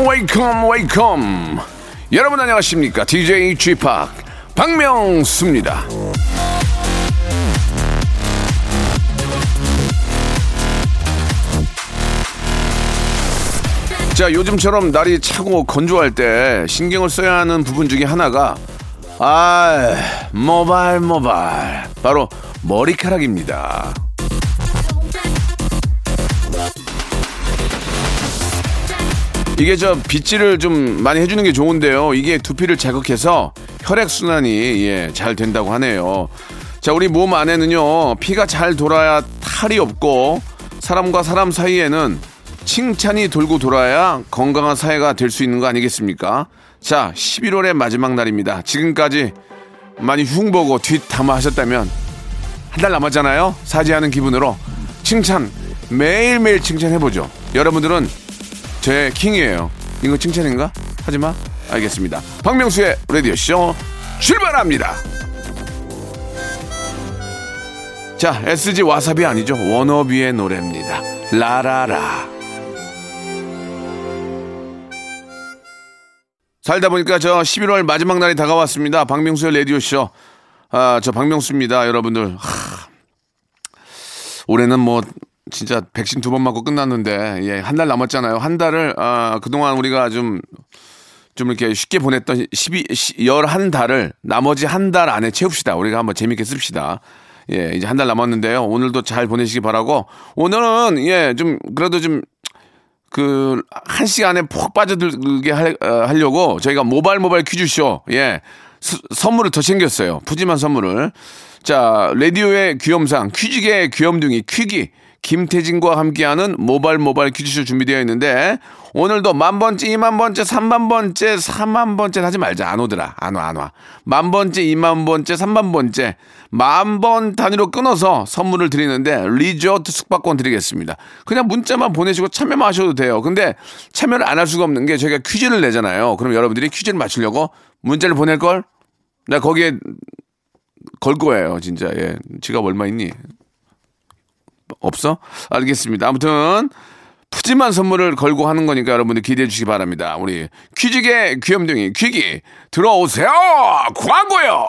Welcome, welcome. 여러분 안녕하십니까? DJ Chip 박명수입니다. 자, 요즘처럼 날이 차고 건조할 때 신경을 써야 하는 부분 중에 하나가 아, 모발 모발 바로 머리카락입니다. 이게 저 빗질을 좀 많이 해주는 게 좋은데요. 이게 두피를 자극해서 혈액 순환이 예, 잘 된다고 하네요. 자, 우리 몸 안에는요 피가 잘 돌아야 탈이 없고 사람과 사람 사이에는 칭찬이 돌고 돌아야 건강한 사회가 될 수 있는 거 아니겠습니까? 자, 11월의 마지막 날입니다. 지금까지 많이 흉보고 뒷담화 하셨다면 한 달 남았잖아요. 사죄하는 기분으로 칭찬 매일매일 칭찬해보죠. 여러분들은 제 킹이에요. 이거 칭찬인가? 하지마. 알겠습니다. 박명수의 라디오 쇼 출발합니다. 자, SG 와사비 아니죠. 워너비의 노래입니다. 라라라. 살다 보니까 저 11월 마지막 날이 다가왔습니다. 박명수의 라디오쇼. 아, 저 박명수입니다. 여러분들. 하, 올해는 뭐 진짜 백신 두 번 맞고 끝났는데 예, 한 달 남았잖아요. 한 달을 아, 그동안 우리가 좀좀 이렇게 쉽게 보냈던 12, 11 달을 나머지 한 달 안에 채웁시다. 우리가 한번 재밌게 씁시다. 예, 이제 한 달 남았는데요. 오늘도 잘 보내시기 바라고. 오늘은 예, 좀 그래도 좀 그 한 시간에 푹 빠져들게 할, 어, 하려고 저희가 모바일 모바일 퀴즈쇼 예 수, 선물을 더 챙겼어요. 푸짐한 선물을. 자, 라디오의 귀염상, 퀴즈계의 귀염둥이, 퀴기, 김태진과 함께하는 모바일 모바일 퀴즈쇼 준비되어 있는데, 오늘도 만 번째, 이만 번째, 삼만 번째, 사만 번째 하지 말자. 안 오더라. 안 와, 안 와. 만 번째, 이만 번째, 삼만 번째, 만 번 단위로 끊어서 선물을 드리는데, 리조트 숙박권 드리겠습니다. 그냥 문자만 보내시고 참여만 하셔도 돼요. 근데 참여를 안 할 수가 없는 게 저희가 퀴즈를 내잖아요. 그럼 여러분들이 퀴즈를 맞추려고 문자를 보낼 걸? 나 거기에 걸 거예요, 진짜. 예. 지갑 얼마 있니? 없어? 알겠습니다. 아무튼 푸짐한 선물을 걸고 하는 거니까 여러분들 기대해 주시기 바랍니다. 우리 퀴즈계 귀염둥이 퀴기 들어오세요. 광고요.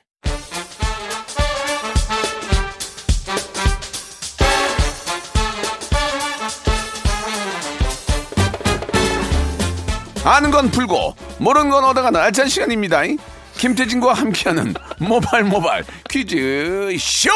아는 건 풀고 모르는 건 얻어가는 알찬 시간입니다. 김태진과 함께하는 모발 모발 퀴즈 쇼.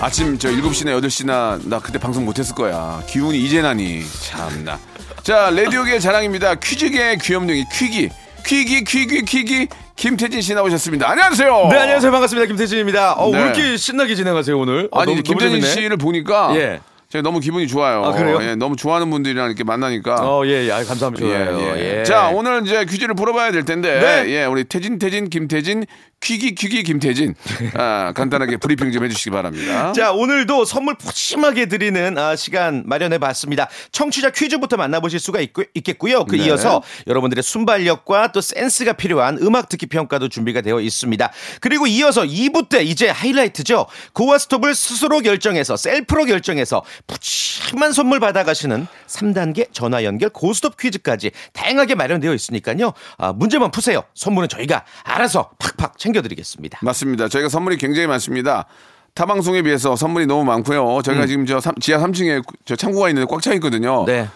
아침 저 7시나 8시나 나 그때 방송 못했을 거야. 기운이 이제 나니. 참나. 자, 라디오계 자랑입니다. 퀴즈계 귀염둥이 퀴기. 퀴기 퀴기 퀴기 김태진 씨 나오셨습니다. 안녕하세요. 네, 안녕하세요. 반갑습니다. 김태진입니다. 어, 네. 왜 이렇게 신나게 진행하세요, 오늘? 어, 아니 너무- 너무 김태진 재밌네. 씨를 보니까 예. 제가 너무 기분이 좋아요. 아, 그래요? 예, 너무 좋아하는 분들이랑 이렇게 만나니까. 어, 예, 예. 아유, 감사합니다. 예. 예. 예. 자, 오늘 이제 퀴즈를 풀어봐야 될 텐데, 네. 예, 우리 태진, 태진, 김태진, 퀴기, 퀴기, 김태진, 아, 간단하게 브리핑 좀 해주시기 바랍니다. 자, 오늘도 선물 푸짐하게 드리는 아, 시간 마련해 봤습니다. 청취자 퀴즈부터 만나보실 수가 있, 겠고요그 네. 이어서 여러분들의 순발력과 또 센스가 필요한 음악 듣기 평가도 준비가 되어 있습니다. 그리고 이어서 2부 때 이제 하이라이트죠. 고와 스톱을 스스로 결정해서 셀프로 결정해서 푸짐한 선물 받아가시는 3단계 전화 연결 고스톱 퀴즈까지 다양하게 마련되어 있으니까요. 아, 문제만 푸세요. 선물은 저희가 알아서 팍팍 챙겨드리겠습니다. 맞습니다. 저희가 선물이 굉장히 많습니다. 타 방송에 비해서 선물이 너무 많고요. 저희가 지금 저 삼- 지하 3층에 저 창고가 있는데 꽉 차 있거든요. 음. 네.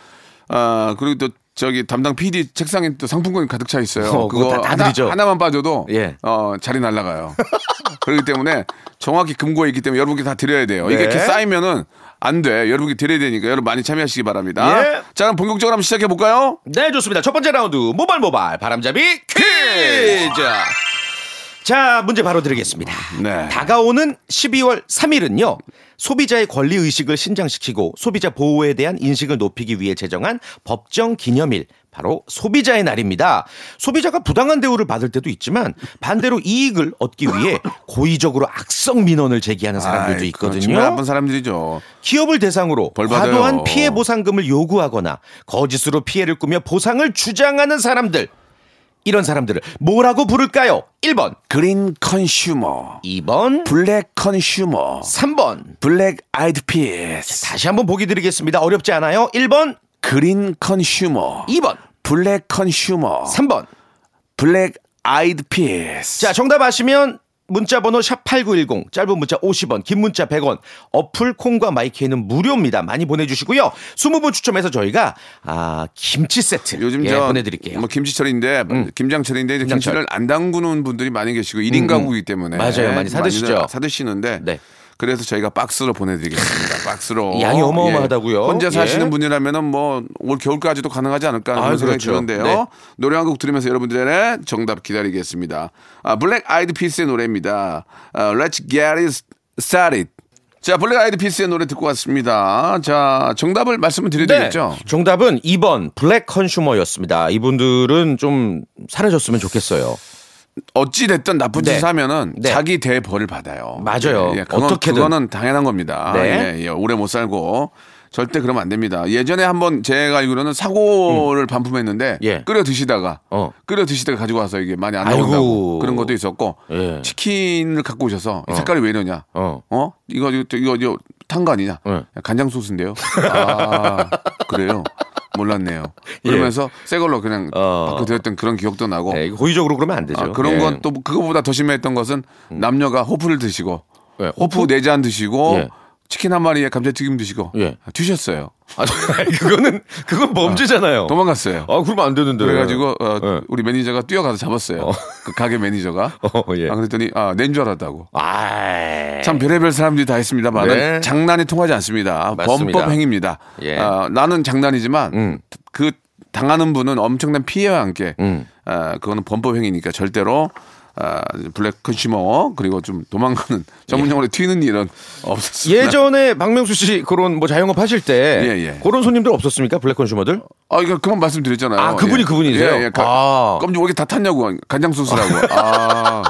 아, 그리고 또 저기 담당 PD 책상에 또 상품권이 가득 차 있어요. 어, 그거 다- 다 하나, 드리죠. 하나 만 빠져도 예. 어, 자리 날라가요. 그렇기 때문에 정확히 금고에 있기 때문에 여러분께 다 드려야 돼요. 이게 네. 이렇게 쌓이면은 안 돼. 여러분께 드려야 되니까 여러분 많이 참여하시기 바랍니다. 예. 자, 그럼 본격적으로 한번 시작해 볼까요? 네, 좋습니다. 첫 번째 라운드 모발 모발 바람잡이 퀴즈. 자, 문제 바로 드리겠습니다. 네. 다가오는 12월 3일은요. 소비자의 권리 의식을 신장시키고 소비자 보호에 대한 인식을 높이기 위해 제정한 법정 기념일 바로 소비자의 날입니다. 소비자가 부당한 대우를 받을 때도 있지만 반대로 이익을 얻기 위해 고의적으로 악성 민원을 제기하는 사람들도 있거든요. 나쁜 사람들이죠. 기업을 대상으로. 과도한 피해 보상금을 요구하거나 거짓으로 피해를 꾸며 보상을 주장하는 사람들. 이런 사람들을 뭐라고 부를까요? 1번, green consumer, 2번, black consumer, 3번. Black Eyed Peas, 다시 한번 보기 드리겠습니다. 어렵지 않아요? 1번, green consumer, 2번, black consumer, 3번. Black Eyed Peas. 자, 정답 아시면 문자 번호 샵8910 짧은 문자 50원 긴 문자 100원 어플 콩과 마이크는 무료입니다. 많이 보내주시고요. 20분 추첨해서 저희가 아 김치 세트 요즘 예, 저 보내드릴게요. 음. 뭐 김치철인데 김장철인데 이제 김장철. 김치를 안 담그는 분들이 많이 계시고 1인 가구이기 때문에 맞아요. 많이 사드시죠. 사드시는데 네. 그래서 저희가 박스로 보내드리겠습니다. 박스로 양이 어마어마하다고요? 예. 혼자 예. 사시는 분이라면은 뭐 올 겨울까지도 가능하지 않을까 하는 아, 생각이 그렇죠. 드는데요. 네. 노래 한 곡 들으면서 여러분들의 정답 기다리겠습니다. 아, 블랙 아이드 피스의 노래입니다. 아, Let's get it started. 자, 블랙 아이드 피스의 노래 듣고 왔습니다. 자, 정답을 말씀을 드려야 되겠죠? 네. 정답은 2번 블랙 컨슈머였습니다. 이분들은 좀 사라졌으면 좋겠어요. 어찌 됐든 나쁜 네. 짓을 하면은 네. 자기 죄 벌을 받아요. 맞아요. 예, 예. 그건, 어떻게든. 그거는 당연한 겁니다. 네. 예, 예. 오래 못 살고 절대 그러면 안 됩니다. 예전에 한번 제가 알기로는 사고를 반품했는데 음. 예. 끓여 드시다가 어. 끓여 드시다가 가지고 와서 이게 많이 안. 나온다고 그런 것도 있었고 예. 치킨을 갖고 오셔서 이 색깔이 왜 이러냐? 어. 어? 이거 이거 이거, 이거 탄 거 아니냐? 예. 간장 소스인데요. 아 그래요. 몰랐네요. 그러면서 새 걸로 그냥 예. 어. 바꿔드렸던 그런 기억도 나고 네, 이거 고의적으로 그러면 안 되죠. 아, 그런 예. 음. 건또 그거보다 더 심했던 것은 남녀가 호프를 드시고 예, 호프 네잔 드시고 예. 치킨 한 마리에 감자튀김 드시고 예. 튀셨어요. 아, 그거는 그건 범죄잖아요. 도망갔어요. 아, 그러면 안 되는데. 그래가지고 어, 예. 우리 매니저가 뛰어가서 잡았어요. 그 가게 매니저가. 어, 예. 아 그랬더니 아 낸 줄 알았다고. 아, 참 별의별 사람들이 다 있습니다만 네. 장난이 통하지 않습니다. 맞습니다. 범법 행위입니다. 예. 아, 나는 장난이지만 음. 그 당하는 분은 엄청난 피해와 함께 음. 아, 그거는 범법 행위니까 절대로 아, 블랙 컨슈머 그리고 좀 도망가는 전문용어로 튀는 일은 없었습니다. 예전에 박명수 씨 그런 뭐 자영업 하실 때 예, 예. 그런 손님들 없었습니까? 블랙 컨슈머들? 아, 이거 그만 말씀드렸잖아요. 아, 그분이 예. 그분이세요? 예, 예. 가, 아. 깜짝 이게 다 탔냐고 간장 소스라고. 아,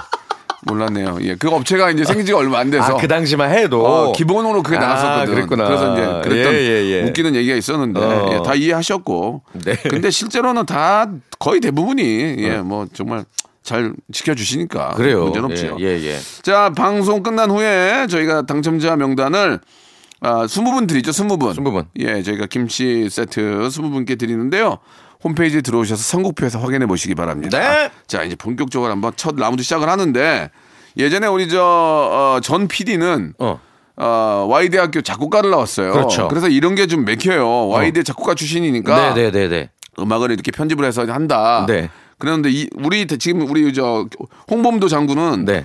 몰랐네요. 예, 그 업체가 이제 생지가 얼마 안 돼서. 아, 그 당시만 해도 어, 기본으로 그게 아, 나갔었거든. 그랬구나. 그래서 이제 그랬던 예, 예, 예. 웃기는 얘기가 있었는데 어. 예, 다 이해하셨고. 네. 근데 실제로는 다 거의 대부분이 예, 뭐 정말 잘 지켜주시니까 그래요. 문제는 없죠. 예, 예, 예. 자, 방송 끝난 후에 저희가 당첨자 명단을 아, 20분 드리죠, 20분. 20분. 예, 저희가 김치 세트 20분께 드리는데요. 홈페이지에 들어오셔서 선곡표에서 확인해 보시기 바랍니다. 네. 자, 이제 본격적으로 한번 첫 라운드 시작을 하는데 예전에 우리 저전 PD는 어. 어, Y대학교 작곡가를 나왔어요. 그렇죠. 그래서 이런 게 좀 맥혀요. Y대 작곡가 출신이니까 네, 네, 네, 네. 음악을 이렇게 편집을 해서 한다. 네. 그런데 이 우리 대- 지금 우리 저 홍범도 장군은 네.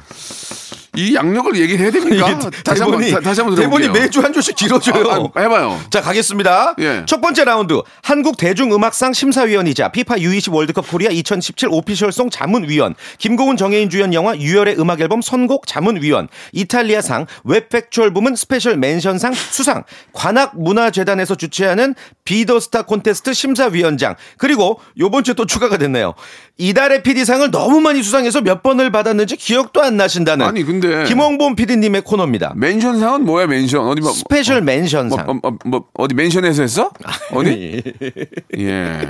이 양력을 얘기를 해야 됩니까? 다시 한번 대본이, 다- 다시 한번 대본이. 매주 한 줄씩 길어져요. 아, 아, 해봐요. 자 가겠습니다. 예. 첫 번째 라운드 한국 대중음악상 심사위원이자 피파 U20 월드컵 코리아 2017 official song 자문위원 김고은 정해인 주연 영화 유열의 음악 앨범 선곡 자문위원 이탈리아상 web factual 부문 special mention상 수상 관악문화재단에서 주최하는 비더스타 콘테스트 심사위원장 그리고 요번 주에 또 추가가 됐네요. 이달의 PD상을 너무 많이 수상해서 몇 번을 받았는지 기억도 안 나신다는 아니, 근데- 김홍범 PD님의 코너입니다. mention상은 뭐야 맨션 어디 뭐, special mention상. 뭐, 뭐, 뭐, 어디 맨션에서 했어? 어디? 예.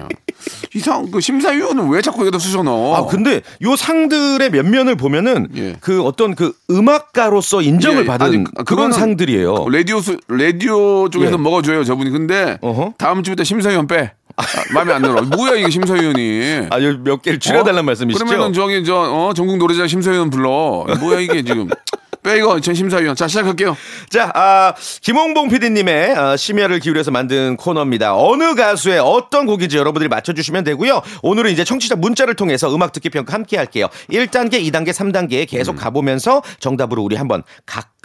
이상 그 심사위원은 왜 자꾸 여기다 넣어? 아 근데 요 상들의 면면을 보면은 예. 그 어떤 그 음악가로서 인정을 예, 받은 아니, 그런 그거는 상들이에요. 라디오 수, 라디오 쪽에서 예. 먹어줘요 저분이 근데 어허. 다음 주부터 심사위원 빼. 아, 마음에 안 들어. 뭐야 이게 심사위원이? 아, 몇 개를 줄여달라는 말씀이시죠? 그러면은 저기 저 어, 전국 노래자 심사위원 불러. 뭐야 이게 지금 빼이거 전 심사위원. 자, 시작할게요. 자, 아, 김홍봉 PD님의 아, 심혈을 기울여서 만든 코너입니다. 어느 가수의 어떤 곡인지 여러분들이 맞춰주시면 되고요. 오늘은 이제 청취자 문자를 통해서 음악 듣기 평가 함께 할게요. 1단계, 2단계, 3단계 계속 음. 가보면서 정답으로 우리 한번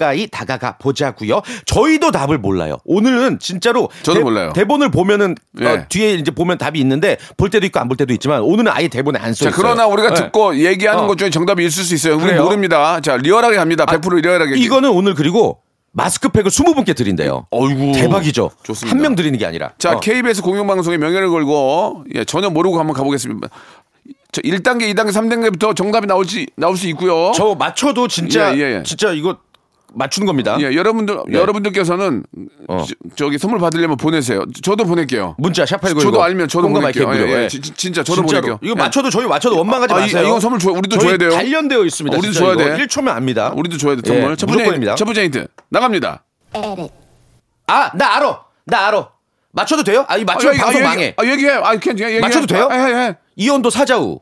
가까이 다가가 보자고요. 저희도 답을 몰라요. 오늘은 진짜로 저도 몰라요. 대본을 보면은 어, 예. 뒤에 이제 보면 답이 있는데 볼 때도 있고 안 볼 때도 있지만 오늘은 아예 대본에 안써 자, 있어요. 그러나 우리가 네. 듣고 얘기하는 어. 것 중에 정답이 있을 수 있어요. 우리? 모릅니다. 자, 리얼하게 합니다. 100% 리얼하게. 이거는 오늘 그리고 마스크팩을 20분께 드린대요. 어이구. 대박이죠. 좋습니다. 한 명 드리는 게 아니라. 자, 어. KBS 공영방송의 명예를 걸고 예, 전혀 모르고 한번 가보겠습니다. 저 1단계, 2단계, 3단계부터 정답이 나올지 나올 수 있고요. 저 맞춰도 진짜 예, 예, 예. 진짜 이거 맞추는 겁니다. 예, 여러분들 네. 여러분들께서는 어. 저, 기 선물 받으려면 보내세요. 저도 보낼게요. 문자 샵8910 저도 알면 저도 보낼게요. 예, 예. 예. 진- 진짜 저도 진짜로. 보낼게요. 이거 예. 맞춰도 저희 맞춰도 원망하지 아, 이- 마세요. 이건 선물 줘- 우리도 저희 줘야 돼요. 단련되어 있습니다. 우리도 진짜 줘야 돼. 1초면 압니다. 우리도 줘야 돼 예, 선물. 첫 번째 무조건입니다. 첫 번째 힌트 나갑니다. 아, 나 알아. 나 알아. 맞춰도 돼요? 아, 이 맞추면 아, 방송 얘기- 망해. 아, 얘기해. 아, 얘기해. 맞춰도 돼요? 아, 해, 해. 이온도 사자우.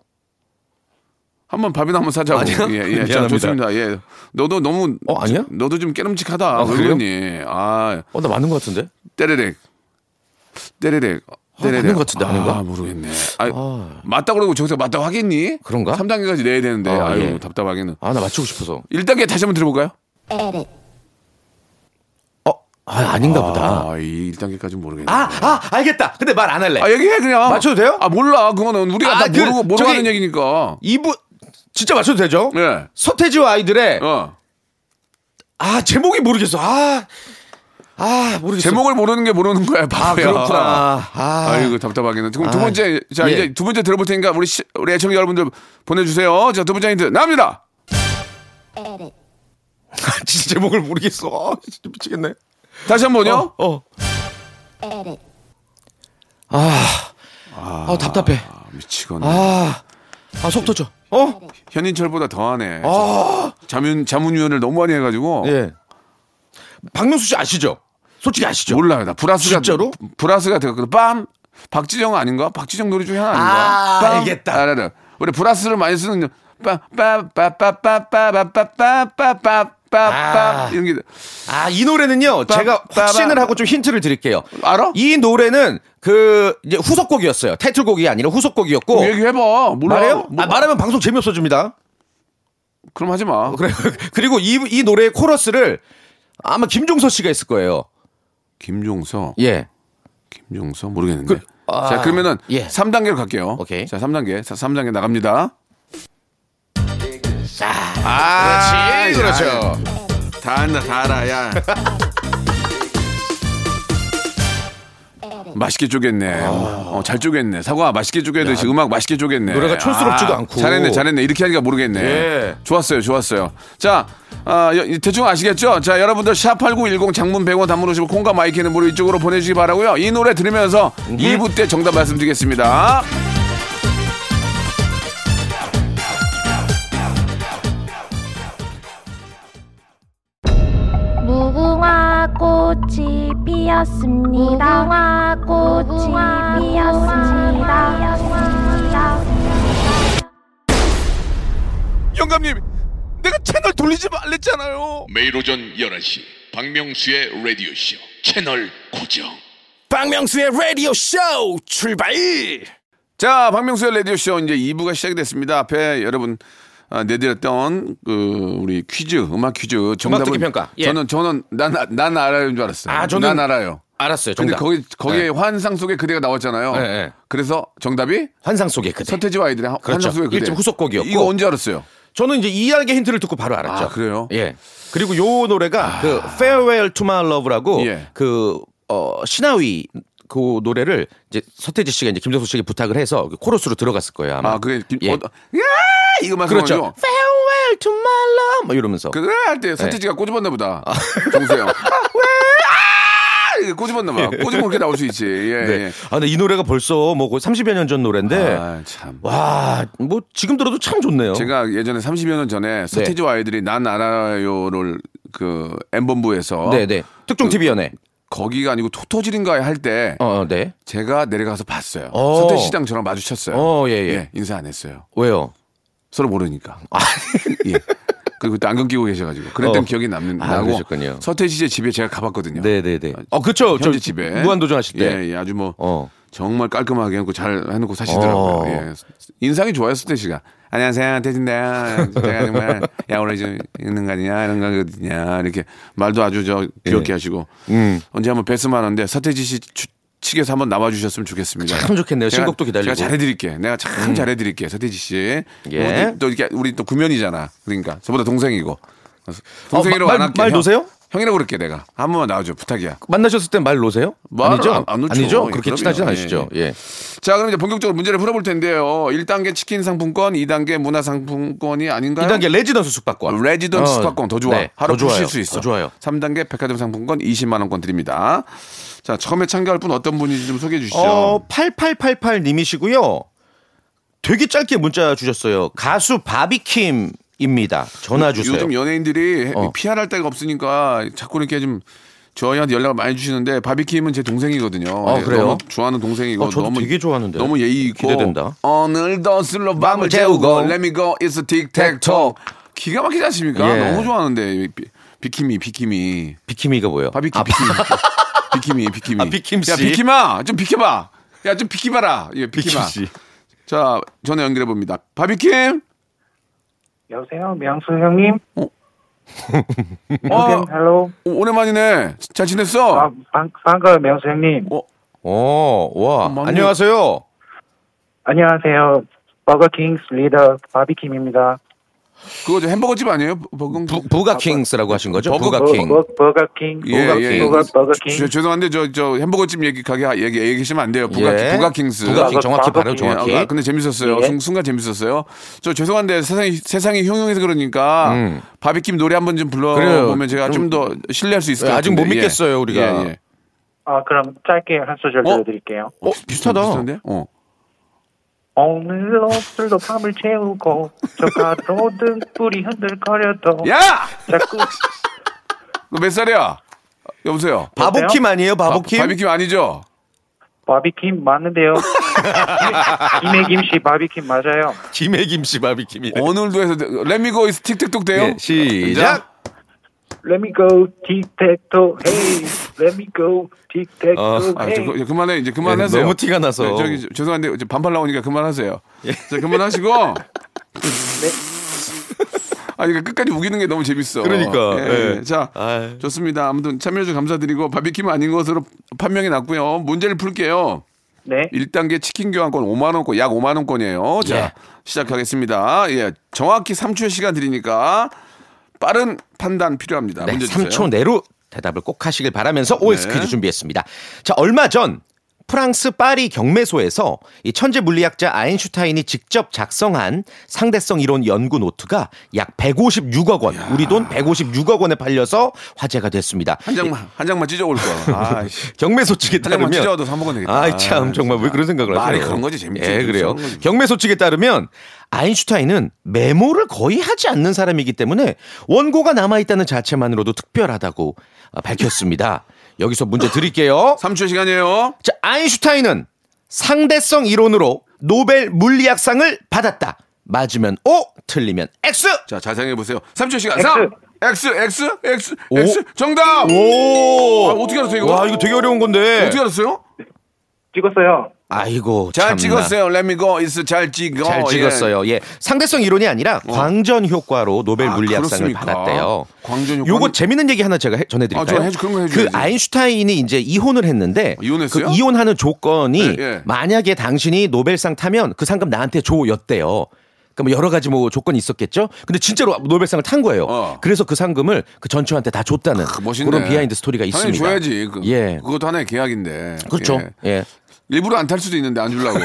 한번 밥이나 한번 사자고. 아니요? 예, 예. 자, 미안합니다. 좋습니다. 예. 너도 너무 어, 아니야? 너도 좀 깨름직하다. 왜 그래요? 그러니? 아, 어, 나 맞는 것 같은데? 때레렉. 때레렉. 때레렉. 맞는 것 같은데, 아닌가? 아, 모르겠네. 아, 맞다 그러고 저기서 맞다고 하겠니? 그런가? 3단계까지 내야 되는데. 어, 아유, 예. 답답하게는. 아, 나 맞추고 싶어서. 1단계 다시 한번 들어볼까요? 어, 아, 아닌가 보다. 아, 이 1단계까지 모르겠네. 아, 아, 알겠다. 근데 말 안 할래. 아, 얘기해 그냥. 맞춰도 돼요? 아, 몰라. 그거는 우리가 아, 다 그, 모르고 모르고 저기- 하는 얘기니까. 이분 진짜 맞춰도 되죠? 예. 서태지와 아이들의 어. 아 제목이 모르겠어. 아, 아 모르겠어. 제목을 모르는 게 모르는 거야. 아 바보야. 그렇구나. 아, 아 이고 답답하겠네. 그럼 두 아, 번째 자 예. 이제 두 번째 들어볼 테니까 우리 시, 우리 애청자 여러분들 보내주세요. 자 두 번째 힌트 나옵니다. 진짜 제목을 모르겠어. 아, 진짜 미치겠네. 다시 한 번요. 어. 아, 아, 답답해. 아, 미치겠네. 아, 아, 속 터져. 어? 현인철보다 더하네. 아, 자문 자문위원을 너무 많이 해가지고 예. 박명수 씨 아시죠? 솔직히 아시죠? 몰라요. 나 브라스가 진짜로? 브라스가 되거든. 빰 박지정 아닌가? 박지정 노래 중에 하나 아닌가? 아, 빰. 알겠다. 알아요. 우리 브라스를 많이 쓰는 빰빰빰빰빰빰빰빰빰빰 빰빰 아. 이런 게 아, 이 노래는요, 제가 빠바. 확신을 하고 좀 힌트를 드릴게요. 알아? 이 노래는 그, 이제 후속곡이었어요. 타이틀곡이 아니라 후속곡이었고. 얘기해봐. 몰라. 말해요? 뭐- 아, 말하면 방송 재미없어집니다. 그럼 하지 마. 그래. 그리고 이, 이 노래의 코러스를 아마 김종서 씨가 했을 거예요. 김종서. 예. 김종서 모르겠는데. 그- 아, 자, 그러면은 예. 3단계로 갈게요. 오케이. 자, 3단계. 자, 3단계 나갑니다. 아, 그렇지, 그렇죠. 다 한다, 다 알아, 야. 맛있게 쪼갰네. 어, 잘 쪼갰네. 사과 맛있게 쪼개듯이 음악 맛있게 쪼갰네. 노래가 촌스럽지도 않고. 잘했네, 잘했네. 이렇게 하니까 모르겠네. 예. 좋았어요, 좋았어요. 자, 아, 여- 대충 아시겠죠? 자, 여러분들 샵8910 장문 100원 단문 오시고 콩과 마이케이는 무료 이쪽으로 보내주시기 바라고요. 이 노래 들으면서 2부 때 정답 말씀드리겠습니다. 피었습니다. 무궁화 꽃이 피었습니다. 영감님, 내가 채널 돌리지 말랬잖아요. 매일 오전 11시 박명수의 라디오 쇼 채널 고정 박명수의 라디오 쇼 출발 자, 박명수의 라디오 쇼 이제 2부가 시작이 됐습니다. 앞에 여러분 아, 내드렸던 그 우리 퀴즈, 음악 퀴즈 듣기 평가. 예. 저는 저는 난, 난 알아요인 줄 알았어요. 아, 저는 난 알아요. 알았어요. 근데 정답. 거기 거기에 네. 환상 속에 그대가 나왔잖아요. 네, 네. 그래서 정답이 환상 속의 그대. 서태지와 아이들의 하- 그렇죠. 환상 속의 그대. 일집 후속곡이었고. 이거 언제 알았어요? 저는 이제 이야기 힌트를 듣고 바로 알았죠. 아, 그래요? 예. 그리고 요 노래가 그 Farewell to My Love라고 예. 그 어, 신하위 그 노래를 이제 서태지 씨가 이제 김정수 씨에게 부탁을 해서 그 코러스로 들어갔을 거예요. 아마. 아, 그게 김, 예. 어, 야! 이거 그렇죠. Farewell to My Love 뭐 이러면서. 그래 할 때 서태지가 꼬집었나 보다. 아. 정수영. 왜? 아! 이거 꼬집었나 봐. 꼬집으면 그렇게 나올 수 있지. 예, 네. 예. 아, 근데 이 노래가 벌써 뭐 30여 년 전 노래인데 아, 참. 와, 뭐 지금 들어도 참 좋네요. 제가 예전에 30여 년 전에 서태지와 아이들이 난 알아요를 그 엠본부에서 네, 네. 특종 TV 연애. 거기가 아니고 토토질인가 할때 어, 어, 네. 제가 내려가서 봤어요. 어. 저랑 마주쳤어요. 어, 예, 예. 인사 안 했어요. 왜요? 서로 모르니까. 아. 예. 그리고 그때 안경 끼고 계셔가지고 그랬던 어. 기억이 남는 아, 나고 그러셨군요. 서태지 씨의 집에 제가 가봤거든요. 네네네. 어, 그쵸. 저 집에 무한도전 하실 때. 예, 예, 아주 뭐 어. 정말 깔끔하게 해놓고 잘 해놓고 사시더라고요. 어. 예. 인상이 좋아요, 수태 씨가. 안녕하세요, 태진다. 제가 정말 야 오늘 좀 있는 거 아니냐 이런 거거든요. 이렇게 말도 아주 저 귀엽게 예. 하시고 음. 언제 한번 뵀으면 하는데 서태지 씨 추- 측에서 한번 나와주셨으면 좋겠습니다. 참 좋겠네요. 제가- 신곡도 기다리고. 음. 제가 잘해드릴게. 내가 참 잘해드릴게, 서태지 씨. 예. 뭐, 또 이렇게 우리 또 구면이잖아. 그러니까 저보다 동생이고. 동생이라고 어, 마- 안 말- 할게. 말 형. 놓으세요? 형이라고 그럴게 내가. 한 번만 나와줘 부탁이야. 만나셨을 땐말 놓으세요? 아니죠? 안- 안 놓죠. 아니죠? 예, 그렇게. 친하진 예, 않으시죠? 예. 자, 그럼 이제 본격적으로 문제를 풀어볼 텐데요. 1단계 치킨 상품권, 2단계 문화 상품권이 아닌가요? 2단계 레지던스 숙박권. 레지던트 어, 숙박권 더 좋아. 네, 하루 더 좋아요. 수 있어. 더 좋아요. 3단계 백화점 상품권 20만 원권 드립니다. 자, 처음에 참가할 분 어떤 분인지 좀 소개해 주시죠. 어, 8888 님이시고요. 되게 짧게 문자 주셨어요. 가수 바비킴 입니다. 전화 주세요. 요즘 연예인들이 어. 피할 데가 없으니까 자꾸 이렇게 좀 저희한테 연락을 많이 주시는데 바비킴은 제 동생이거든요. 어, 예, 그래요? 너무 좋아하는 동생이고 어, 저도 너무 되게 좋아하는데. 너무 예의 있고 기대된다. 오늘도 술로 밤을 재우고 Let me go it's toe 기가 막히지 않습니까? 예. 너무 좋아하는데 비, 비킴이 비킴이 비키미가 뭐예요? 바비킴 아, 비킴이 비킴이 비킴이 아, 비킴 씨. 야 비킴아 좀 비켜봐 야 좀 비키봐라 예 비키마 비킴 씨. 자 전화 연결해 봅니다 바비킴 여보세요, 명수 형님. 어, Hello. 오- 오랜만이네 잘 지냈어 아, 방, 방금 명수 형님. 어, 어, 와. 맞네. 안녕하세요. 안녕하세요. 버거킹스 리더 바비킴입니다. 그거 저 햄버거집 아니에요 버거 부, 부가킹스라고 하신 거죠? 버거- 부가킹. 버, 버거킹. 예, 예. 버거, 버거킹. 죄- 죄송한데 저저 햄버거집 얘기 가게 하- 얘기 얘기하시면 안 돼요. 부가 예. 부가킹스. 부가킹 정확히 버거- 바로 예, 정확히. 아, 근데 재밌었어요. 예. 순, 순간 재밌었어요. 저 죄송한데 세상이 세상이 흉흉해서 그러니까 음. 바비킴 노래 한번 좀 불러. 보면 제가 좀 더 신뢰할 수 있을 것 아직 같은데. 못 믿겠어요, 우리가. 예, 예. 아, 그럼 짧게 한 소절 어? 들려드릴게요. 어, 비슷하다. 비슷한데? 어. 오늘로 술도 밤을 채우고 저 가로등 불이 흔들거려도 야! 자꾸 너몇 살이야? 여보세요. 바보킴 아니에요? 바보킴? 바, 비킴 아니죠? 바비킴 맞는데요. 김해 김씨 바비킴 맞아요. 김해 김 씨 바비킴이. 오늘도 해서 레미고 이스 틱틱톡 돼요? 예, 시작. Let me go 틱택토 헤이 Let me go 틱택토 어, 아, 저, 헤이 그- 그만해 이제 그만하세요. 예, 너무 티가 나서. 네, 저기 저- 죄송한데 이제 반팔 나오니까 그만하세요. 자 그만하시고. 아니 그러니까 끝까지 우기는 게 너무 재밌어. 그러니까, 예, 예. 자 아유. 좋습니다. 아무튼 참여해주셔서 감사드리고 바비킴 아닌 것으로 판명이 났고요. 문제를 풀게요. 네 1단계 치킨 교환권 5만 원권 약 5만 원권이에요. 자 예. 시작하겠습니다. 예 정확히 3초의 시간 드리니까 빠른 판단 필요합니다. 네, 문제 주세요. 3초 내로 대답을 꼭 하시길 바라면서 OX 네. 퀴즈 준비했습니다. 자, 얼마 전 프랑스 파리 경매소에서 이 천재 물리학자 아인슈타인이 직접 작성한 상대성 이론 연구 노트가 약 156억 원, 우리 돈 156억 원에 팔려서 화제가 됐습니다. 한 장만 한 장만 찢어 올 거. 아이씨. 경매소 측에 한 장만 따르면 찢어도 사 먹으면 되겠다. 아이 참 정말 왜 그런 생각을 하세요? 말이 그런 거지, 재밌지. 예, 그래요. 경매소 측에 따르면 아인슈타인은 메모를 거의 하지 않는 사람이기 때문에 원고가 남아 있다는 자체만으로도 특별하다고 아, 밝혔습니다. 여기서 문제 드릴게요. 3초 시간이에요. 자, 아인슈타인은 상대성 이론으로 노벨 물리학상을 받았다. 맞으면 O, 틀리면 X. 자, 자세히 보세요. 3초 시간. 3, X, X, X, 오. X. 정답! 오! 아, 어떻게 알았어요, 이거? 와, 이거 되게 어려운 건데. 어떻게 알았어요? 찍었어요 아이고, 잘 참나. 찍었어요. Let me go. is 잘 찍어. 잘 예. 찍었어요. 예. 상대성 이론이 아니라 광전 효과로 노벨 아, 물리학상을 그렇습니까? 받았대요. 광전 효과는- 요거 재밌는 얘기 하나 제가 해- 전해드릴까요? 아, 해줘야지. 그 아인슈타인이 이제 이혼을 했는데 이혼했어요? 그 이혼하는 조건이 예, 예. 만약에 당신이 노벨상 타면 그 상금 나한테 줘였대요. 그러니까 뭐 여러 가지 뭐 조건이 있었겠죠. 근데 진짜로 노벨상을 탄 거예요. 어. 그래서 그 상금을 그 전처한테 다 줬다는 멋있네. 그런 비하인드 스토리가 있습니다. 줘야지. 그, 예. 그것도 하나의 계약인데. 그렇죠. 예. 예. 일부러 안 탈 수도 있는데 안 주려고.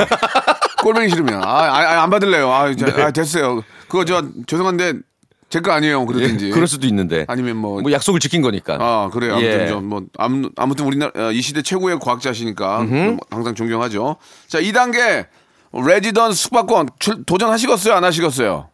꼴 뵈기 싫으면. 아, 아, 안 받을래요. 아, 저, 아, 됐어요. 그거 저 죄송한데 제 거 아니에요. 그러든지. 예, 그럴 수도 있는데. 아니면 뭐 뭐 약속을 지킨 거니까. 아 그래요. 아무튼 예. 좀뭐 아무, 아무튼 우리나라 어, 이 시대 최고의 과학자시니까 뭐 항상 존경하죠. 자 2단계 레지던스 숙박권 출- 도전하시겠어요? 안 하시겠어요?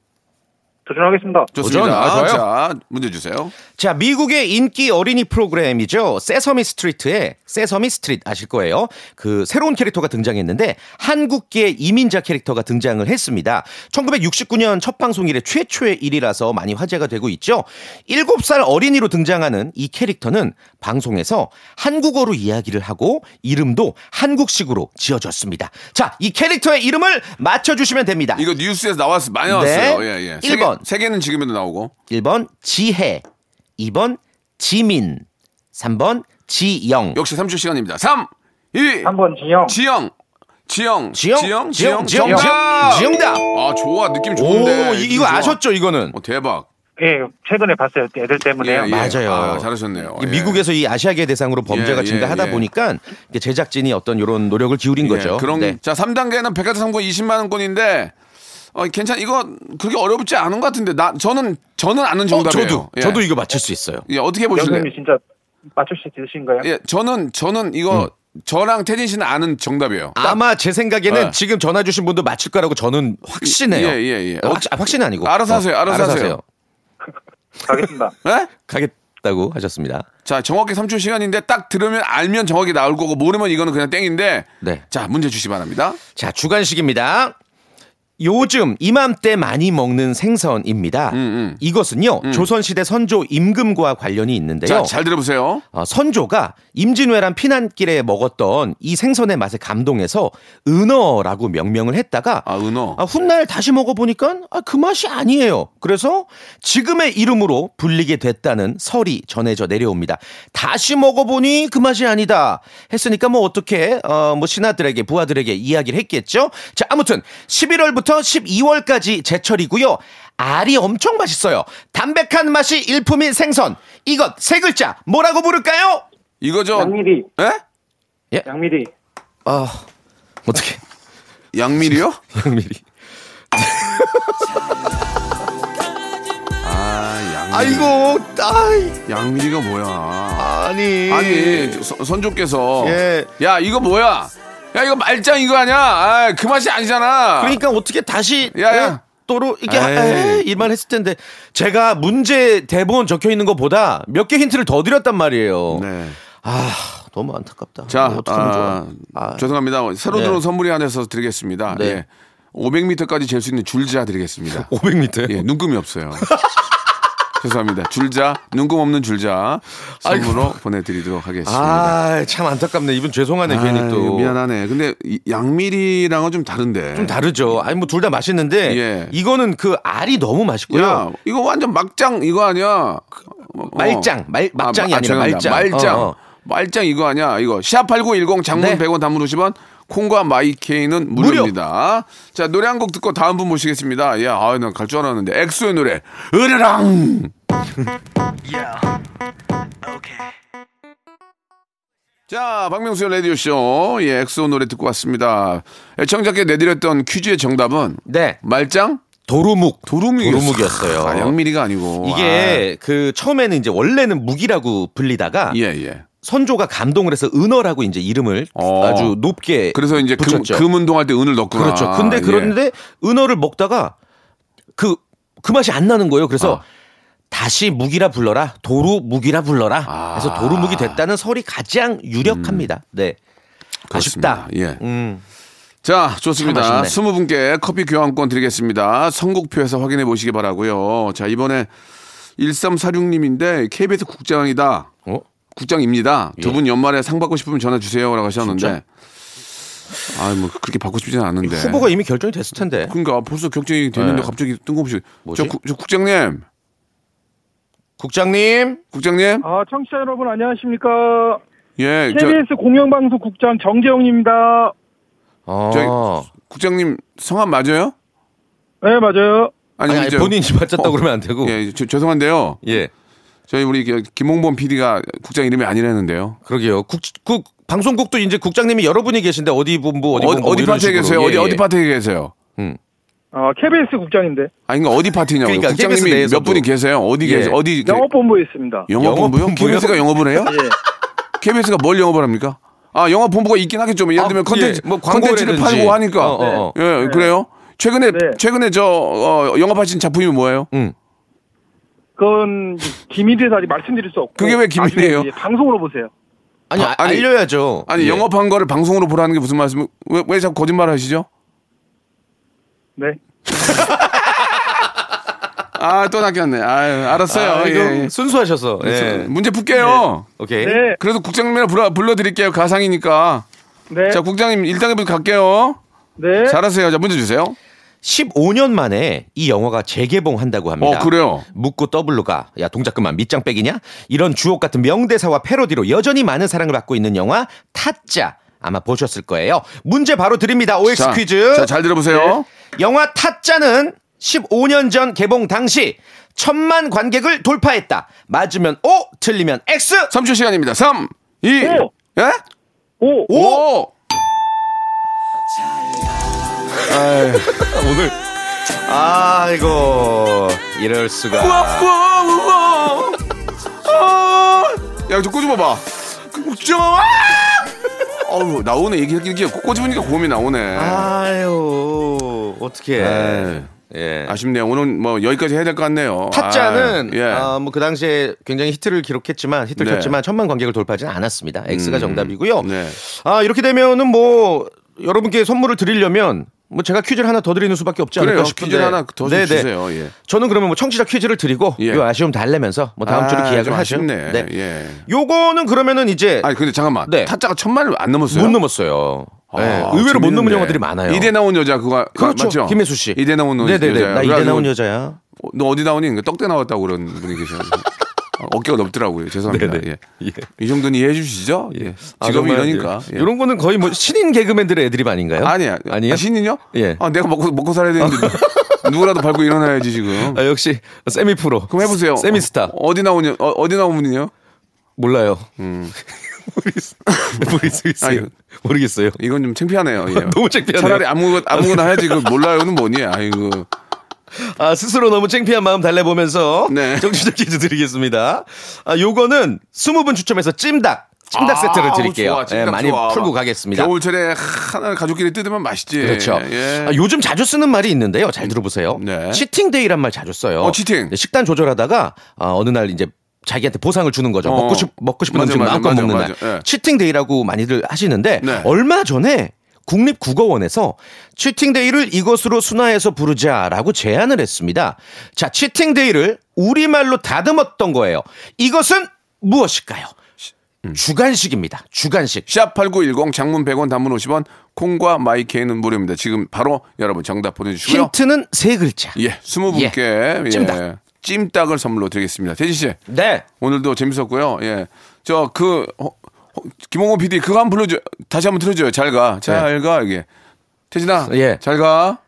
도전하겠습니다. 좋습니다. 도전. 아, 좋아요. 자, 문제 주세요. 자, 미국의 인기 어린이 프로그램이죠. 세서미 스트리트에 세서미 스트릿 아실 거예요. 그 새로운 캐릭터가 등장했는데 한국계 이민자 캐릭터가 등장을 했습니다. 1969년 첫 방송 이래 최초의 일이라서 많이 화제가 되고 있죠. 7살 어린이로 등장하는 이 캐릭터는 방송에서 한국어로 이야기를 하고 이름도 한국식으로 지어졌습니다. 자, 이 캐릭터의 이름을 맞춰 주시면 됩니다. 이거 뉴스에서 나왔어 많이 나왔어요. 네. 예, 예. 일 번. 세 개는 지금에도 나오고. 1번 지혜, 2번 지민, 3번 지영. 역시 3초 시간입니다. 3, 2, 3번 진영. 지영. 지영. 지영, 지영. 지영, 지영. 지영, 정답! 지영, 지영다. 아, 좋아. 느낌 오, 좋은데. 이- 느낌 이거 좋아. 아셨죠, 이거는? 어, 대박. 예, 최근에 봤어요. 애들 때문에요. 예, 예. 맞아요. 아, 잘하셨네요. 예. 미국에서 이 아시아계 대상으로 범죄가 예, 예, 증가하다 예. 보니까 제작진이 어떤 이런 노력을 기울인 거죠. 예, 그런 네. 자 3단계는 백화점 상품 20만 원권인데 어, 괜찮 이거 그렇게 어렵지 않은 것 같은데 나 저는 저는 아는 어, 정답이에요. 저도 예. 저도 이거 맞출 수 있어요. 예, 어떻게 보실래요? 영님이 진짜 맞출 수 있으신가요? 예, 저는 저는 이거 저랑 태진 씨는 아는 정답이에요. 아마 제 생각에는 네. 지금 전화 주신 분도 맞출 거라고 저는 확신해요. 예, 예, 예. 어, 확, 아, 확신은 아니고. 알아서 하세요, 알아서 하세요. 하세요. 가겠습니다. 예? 가겠다고 하셨습니다. 자, 정확히 3초 시간인데 딱 들으면 알면 정확히 나올 거고 모르면 이거는 그냥 땡인데. 네. 자, 문제 주시 기 바랍니다. 자, 주간식입니다. 요즘 이맘때 많이 먹는 생선입니다. 음, 이것은요, 조선시대 선조 임금과 관련이 있는데요. 자, 잘 들어보세요. 어, 선조가 임진왜란 피난길에 먹었던 이 생선의 맛에 감동해서 은어라고 명명을 했다가 아, 은어. 아, 훗날 다시 먹어보니까 아, 그 맛이 아니에요. 그래서 지금의 이름으로 불리게 됐다는 설이 전해져 내려옵니다. 다시 먹어보니 그 맛이 아니다. 했으니까 뭐 어떻게 어, 뭐 신하들에게 부하들에게 이야기를 했겠죠. 자 아무튼 11월부터 12월까지 제철이고요. 알이 엄청 맛있어요. 담백한 맛이 일품인 생선. 이것 세 글자 뭐라고 부를까요? 이거 저 양미리, 예? 양미리. 아 어떻게 양미리요? 양미리. 아, 양미리. 아이고 아이 양미리가 뭐야? 아니 아니 서- 선조께서 예. 야 이거 뭐야? 야 이거 말짱 이거 아니야? 아, 그 맛이 아니잖아. 그러니까 어떻게 다시 야, 야. 또로 이게 일만 했을 텐데 제가 문제 대본 적혀 있는 것보다 몇 개 힌트를 더 드렸단 말이에요. 네. 아 너무 안타깝다. 자, 이거 어떡하면 아, 좋아. 아, 죄송합니다. 새로 네. 들어온 선물이 하나서 드리겠습니다. 네. 예. 500m까지 잴 수 있는 줄자 드리겠습니다. 500m. 예, 눈금이 없어요. 죄송합니다. 줄자, 눈금 없는 줄자 선물로 보내드리도록 하겠습니다. 아, 참 안타깝네. 이분 죄송하네. 괜히 아유, 또. 미안하네. 근데 이 양미리랑은 좀 다른데. 좀 다르죠. 아니 뭐 둘 다 맛있는데 예. 이거는 그 알이 너무 맛있고요. 야, 이거 완전 막장 이거 아니야? 어. 말짱, 말- 막장이 아, 죄송합니다. 말짱. 말짱. 어, 어. 말짱 이거 아니야? 이거 샵8910 장문 네. 100원 단문 50원 콩과 마이케이는 무료입니다. 자, 노래 한 곡 듣고 다음 분 모시겠습니다. 야, 아, 난 갈 줄 알았는데 엑소의 노래 으르렁. 자, 박명수의 라디오쇼. 예, 엑소 노래 듣고 왔습니다. 애청자께 내드렸던 퀴즈의 정답은 네. 말짱? 도루묵. 도루묵이었어요. 도루묵이었어요. 아, 양미리가 아니고. 이게 그 처음에는 이제 원래는 묵이라고 불리다가 아, 예, 예. 선조가 감동을 해서 은어라고 이제 이름을 어. 아주 높게 그래서 이제 금, 붙였죠. 금운동할 때 은을 넣구나. 그렇죠. 근데 예. 그런데 은어를 먹다가 그, 그 맛이 안 나는 거예요. 그래서 아. 다시 묵이라 불러라. 도루묵이라 불러라. 아. 그래서 도루묵이 됐다는 설이 가장 유력합니다. 네. 그렇습니다. 아쉽다. 예. 음. 자, 좋습니다. 참 스무. 분께 커피 교환권 드리겠습니다. 선곡표에서 확인해 보시기 바라고요. 자, 이번에 1346님인데 KBS 국장이다. 어? 국장입니다. 두 예. 분 연말에 상 받고 싶으면 전화 주세요라고 하셨는데. 아, 뭐 그렇게 받고 싶지는 않은데. 후보가 이미 결정이 됐을 텐데. 그러니까 벌써 결정이 됐는데 네. 갑자기 뜬금없이 뭐지? 저, 국- 저 국장님, 국장님. 국장님, 아, 청취자 여러분 안녕하십니까? 예, 저 KBS 공영방송 국장 정재영입니다. 어. 저희 국장님 성함 맞아요? 네, 맞아요. 아니, 아니, 아니, 저- 본인이 맞췄다고 어, 그러면 안 되고. 예, 저- 죄송한데요. 예. 저희 우리 그 김홍범 PD가 국장 이름이 아니라는데요. 그러게요. 국, 국 방송국도 이제 국장님이 여러분이 계신데 어디 본부 어디 어디, 본부 어디 이런 파트에. 계세요? 예, 어디 예. 어디 파트에 계세요? 어, KBS 국장인데 아니 그러니까 어디 파트냐고요? 그러니까 국장님이 몇. 분이 계세요? 어디 예. 계세요? 어디 그- 영업본부에 있습니다. 영업본부요? 영업본부요? KBS가 영업을 해요? 예. KBS가 뭘 영업을 합니까? 아 영업본부가 있긴 하겠죠. 뭐 예를 아, 들면 예. 컨텐츠 뭐 컨텐츠를. 팔고 하니까 어, 어, 어. 예 그래요? 최근에 네. 최근에 저 어, 영업하신 작품이 뭐예요? 그건 기밀이라서 아직 말씀드릴 수 없고. 그게 왜 기밀이에요? 나중에 이제 방송으로 보세요. 아니, 아, 아, 아니, 알려야죠. 아니 예. 영업한 거를 방송으로 보라는 게 무슨 말씀? 왜, 왜 자꾸 거짓말 하시죠? 네. 아 또 낚였네. 아유 알았어요. 아, 예, 예. 순수하셔서. 예. 문제 풀게요. 오케이. 네. 그래도 국장님이라 불러, 불러드릴게요. 가상이니까. 네. 자 국장님 1단계부터 갈게요. 네. 잘하세요. 자 문제 주세요. 15년 만에 이 영화가 재개봉한다고 합니다. 어, 그래요? 묻고 더블로가 야 동작 그만 밑장 빼기냐? 이런 주옥 같은 명대사와 패러디로 여전히 많은 사랑을 받고 있는 영화 타짜 아마 보셨을 거예요. 문제 바로 드립니다. OX 자, 퀴즈. 자, 잘 들어보세요. 영화 타짜는 15년 전 개봉 당시 천만 관객을 돌파했다. 맞으면 O, 틀리면 X. 3초 시간입니다. 3, 2, 오. 예? 오. 5. 오늘 아이고 이럴 수가. 야, 저 꼬집어봐. 국정! 어우, 나오네. 이게, 이게 꼬집으니까 고음이 나오네. 아유 어떻게? 에이, 예. 아쉽네요. 오늘 뭐 여기까지 해야 될 것 같네요. 타짜는 아, 예. 뭐그 당시에 굉장히 히트를 기록했지만 히트를 네. 쳤지만 천만 관객을 돌파하지는 않았습니다. X가 정답이고요. 네. 아 이렇게 되면은 뭐 여러분께 선물을 드리려면 뭐 제가 퀴즈를 하나 더 드리는 수밖에 없지 않을까 그래요. 싶은데 퀴즈를 하나 더 네네. 주세요. 예. 저는 그러면 뭐 청취자 퀴즈를 드리고 예. 요 아쉬움 달래면서 뭐 다음 아, 주로 기약을 좀 하죠. 아쉽네. 네. 예. 요거는 그러면은 이제 아니, 근데 잠깐만. 네. 타짜가 천만을 안 넘었어요. 못 넘었어요. 네, 아, 의외로 못 재밌네. 넘은 영화들이 많아요. 이대 나온 여자 그거 그렇죠. 맞죠? 김혜수 씨. 이대 나온 네네네. 여자야. 나 이대 나온 여자야. 어, 너 어디 나오니? 떡대 나왔다고 그런 분이 계셔. 어깨가 넓더라고요. 죄송합니다. 예. 예. 이 정도는 이해해 주시죠? 예. 아, 직업이 정말, 이러니까. 예. 예. 이런 거는 거의 뭐 신인 개그맨들의 애드립 아닌가요? 아니야. 아니에요? 아, 신인요? 예. 아, 내가 먹고, 먹고 살아야 되는데 누구라도 밟고 일어나야지 지금. 아, 역시 세미 프로. 그럼 해보세요. 세미 스타. 어, 어디 나오냐? 어, 나온 분이요? 몰라요. 모르겠어요. 아유. 모르겠어요. 이건 좀 창피하네요. 예. 너무 창피하네요. 차라리 아무거나, 아무거나 해야지. 그 몰라요는 뭐니? 아이고. 아, 스스로 너무 창피한 마음 달래보면서 네. 정치적 퀴즈 드리겠습니다. 아, 요거는 20분 추첨해서 찜닭. 찜닭 세트를 아우, 드릴게요. 좋아, 예, 찜닭 많이 좋아. 풀고 가겠습니다. 겨울철에 하나 가족끼리 뜯으면 맛있지. 그렇죠. 예. 아, 요즘 자주 쓰는 말이 있는데요. 잘 들어보세요. 네. cheating day란 말 자주 써요. 어, cheating. 네, 식단 조절하다가 아, 어느 날 이제 자기한테 보상을 주는 거죠. 어. 먹고 싶 먹고 싶은 맞아, 음식 마음껏 맞아, 먹는 맞아. 날. 예. cheating day라고 많이들 하시는데 네. 얼마 전에 국립국어원에서 치팅데이를 이것으로 순화해서 부르자라고 제안을 했습니다. 자, 치팅데이를 우리말로 다듬었던 거예요. 이것은 무엇일까요? 음. 주간식입니다. 주간식. 샵8910 장문 100원 단문 50원 콩과 마이케이는 무료입니다. 지금 바로 여러분 정답 보내주시고요. 힌트는 세 글자. 예, 20분께 예, 찜닭. 찜닭을 선물로 드리겠습니다. 태진 씨 네. 오늘도 재밌었고요. 예, 저 그 김홍호 PD 그거 한번 불러줘. 다시 한번 틀어줘요. 잘 가, 잘가 이게. 태진아, 예. 잘 가.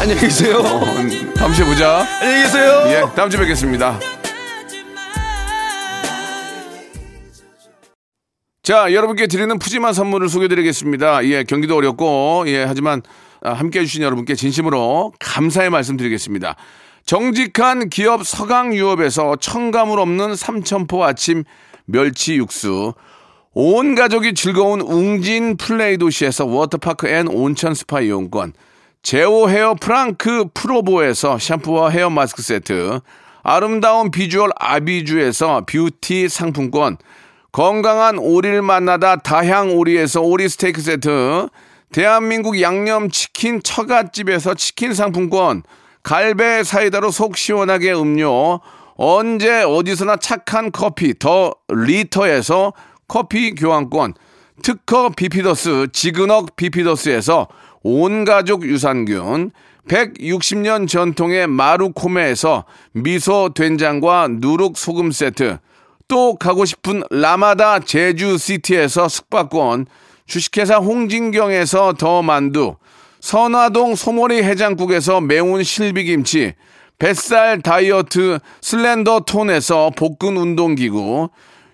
안녕히 계세요. 어, 음, 다음 주에 보자. 안녕히 계세요. 예, 다음 주에 뵙겠습니다. 자, 여러분께 드리는 푸짐한 선물을 소개드리겠습니다. 예, 경기도 어렵고, 예, 하지만 아, 함께 해주신 여러분께 진심으로 감사의 말씀 드리겠습니다. 정직한 기업 서강유업에서 첨가물 없는 삼천포 아침 멸치 육수, 온 가족이 즐거운 웅진 플레이 도시에서 워터파크 and 온천 스파 이용권, 제오 헤어 프랑크 프로보에서 샴푸와 헤어 마스크 세트, 아름다운 비주얼 아비주에서 뷰티 상품권, 건강한 오리를 만나다 다향 오리에서 오리 스테이크 세트, 대한민국 양념치킨 처갓집에서 치킨 상품권, 갈배 사이다로 속 시원하게 음료, 언제 어디서나 착한 커피 더 리터에서 커피 교환권, 특허 비피더스 지그넉 비피더스에서 온가족 유산균, 160년 전통의 마루코메에서 미소 된장과 누룩 소금 세트, 또 가고 싶은 라마다 제주시티에서 숙박권, 주식회사 홍진경에서 더 만두, 선화동 소머리 해장국에서 매운 실비김치, 뱃살 다이어트 슬렌더 톤에서 복근 운동기구,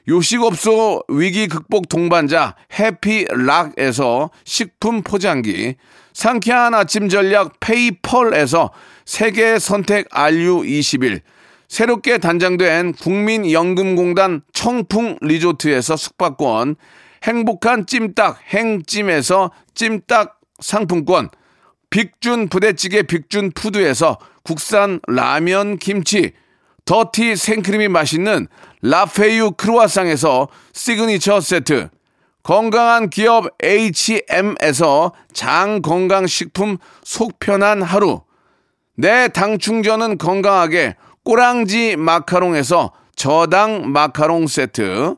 요식업소 위기 극복 동반자 해피락에서 식품 포장기, 상쾌한 아침 전략 페이펄에서 세계 선택 RU21, 새롭게 단장된 국민연금공단 청풍 리조트에서 숙박권, 행복한 찜닭 행찜에서 찜닭 상품권, 빅준 부대찌개 빅준 푸드에서 국산 라면 김치, 더티 생크림이 맛있는 라페유 크루아상에서 시그니처 세트, 건강한 기업 H&M에서 장건강식품 속편한 하루, 내 당 충전은 건강하게 꼬랑지 마카롱에서 저당 마카롱 세트,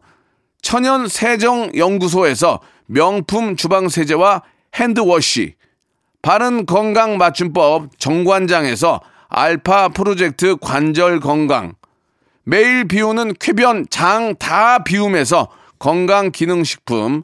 천연 세정 연구소에서 명품 주방 세제와 핸드워시, 바른 건강 맞춤법 정관장에서 알파 프로젝트 관절 건강, 매일 비우는 쾌변 장 다 비움에서 건강 기능 식품,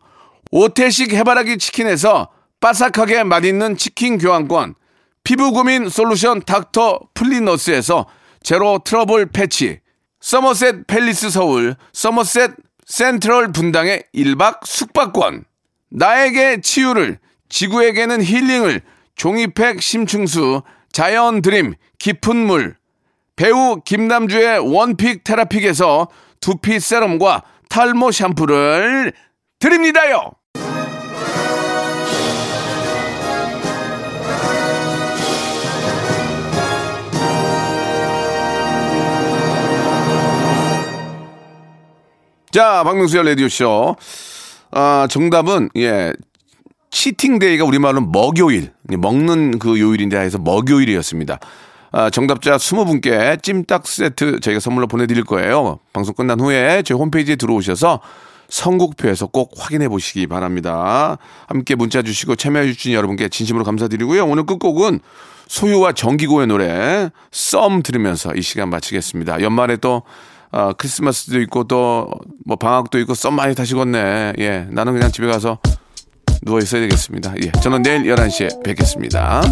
오태식 해바라기 치킨에서 바삭하게 맛있는 치킨 교환권, 피부 고민 솔루션 닥터 플리너스에서 제로 트러블 패치, 서머셋 팰리스 서울, 서머셋 센트럴 분당의 1박 숙박권, 나에게 치유를, 지구에게는 힐링을, 종이팩 심층수, 자연 드림, 깊은 물, 배우 김남주의 원픽 테라픽에서 두피 세럼과 탈모 샴푸를 드립니다요. 자, 박명수의 라디오쇼. 아, 정답은, 예, 치팅데이가 우리말로 먹요일, 먹는 그 요일인데 해서 먹요일이었습니다. 아, 정답자 20분께 찜닭 세트 저희가 선물로 보내드릴 거예요. 방송 끝난 후에 저희 홈페이지에 들어오셔서 선곡표에서 꼭 확인해 보시기 바랍니다. 함께 문자 주시고 참여해 주신 여러분께 진심으로 감사드리고요. 오늘 끝곡은 소유와 정기고의 노래 썸 들으면서 이 시간 마치겠습니다. 연말에 또 어, 크리스마스도 있고 또 뭐 방학도 있고 썸 많이 타시겠네. 예, 나는 그냥 집에 가서 누워 있어야 되겠습니다. 예, 저는 내일 11시에 뵙겠습니다.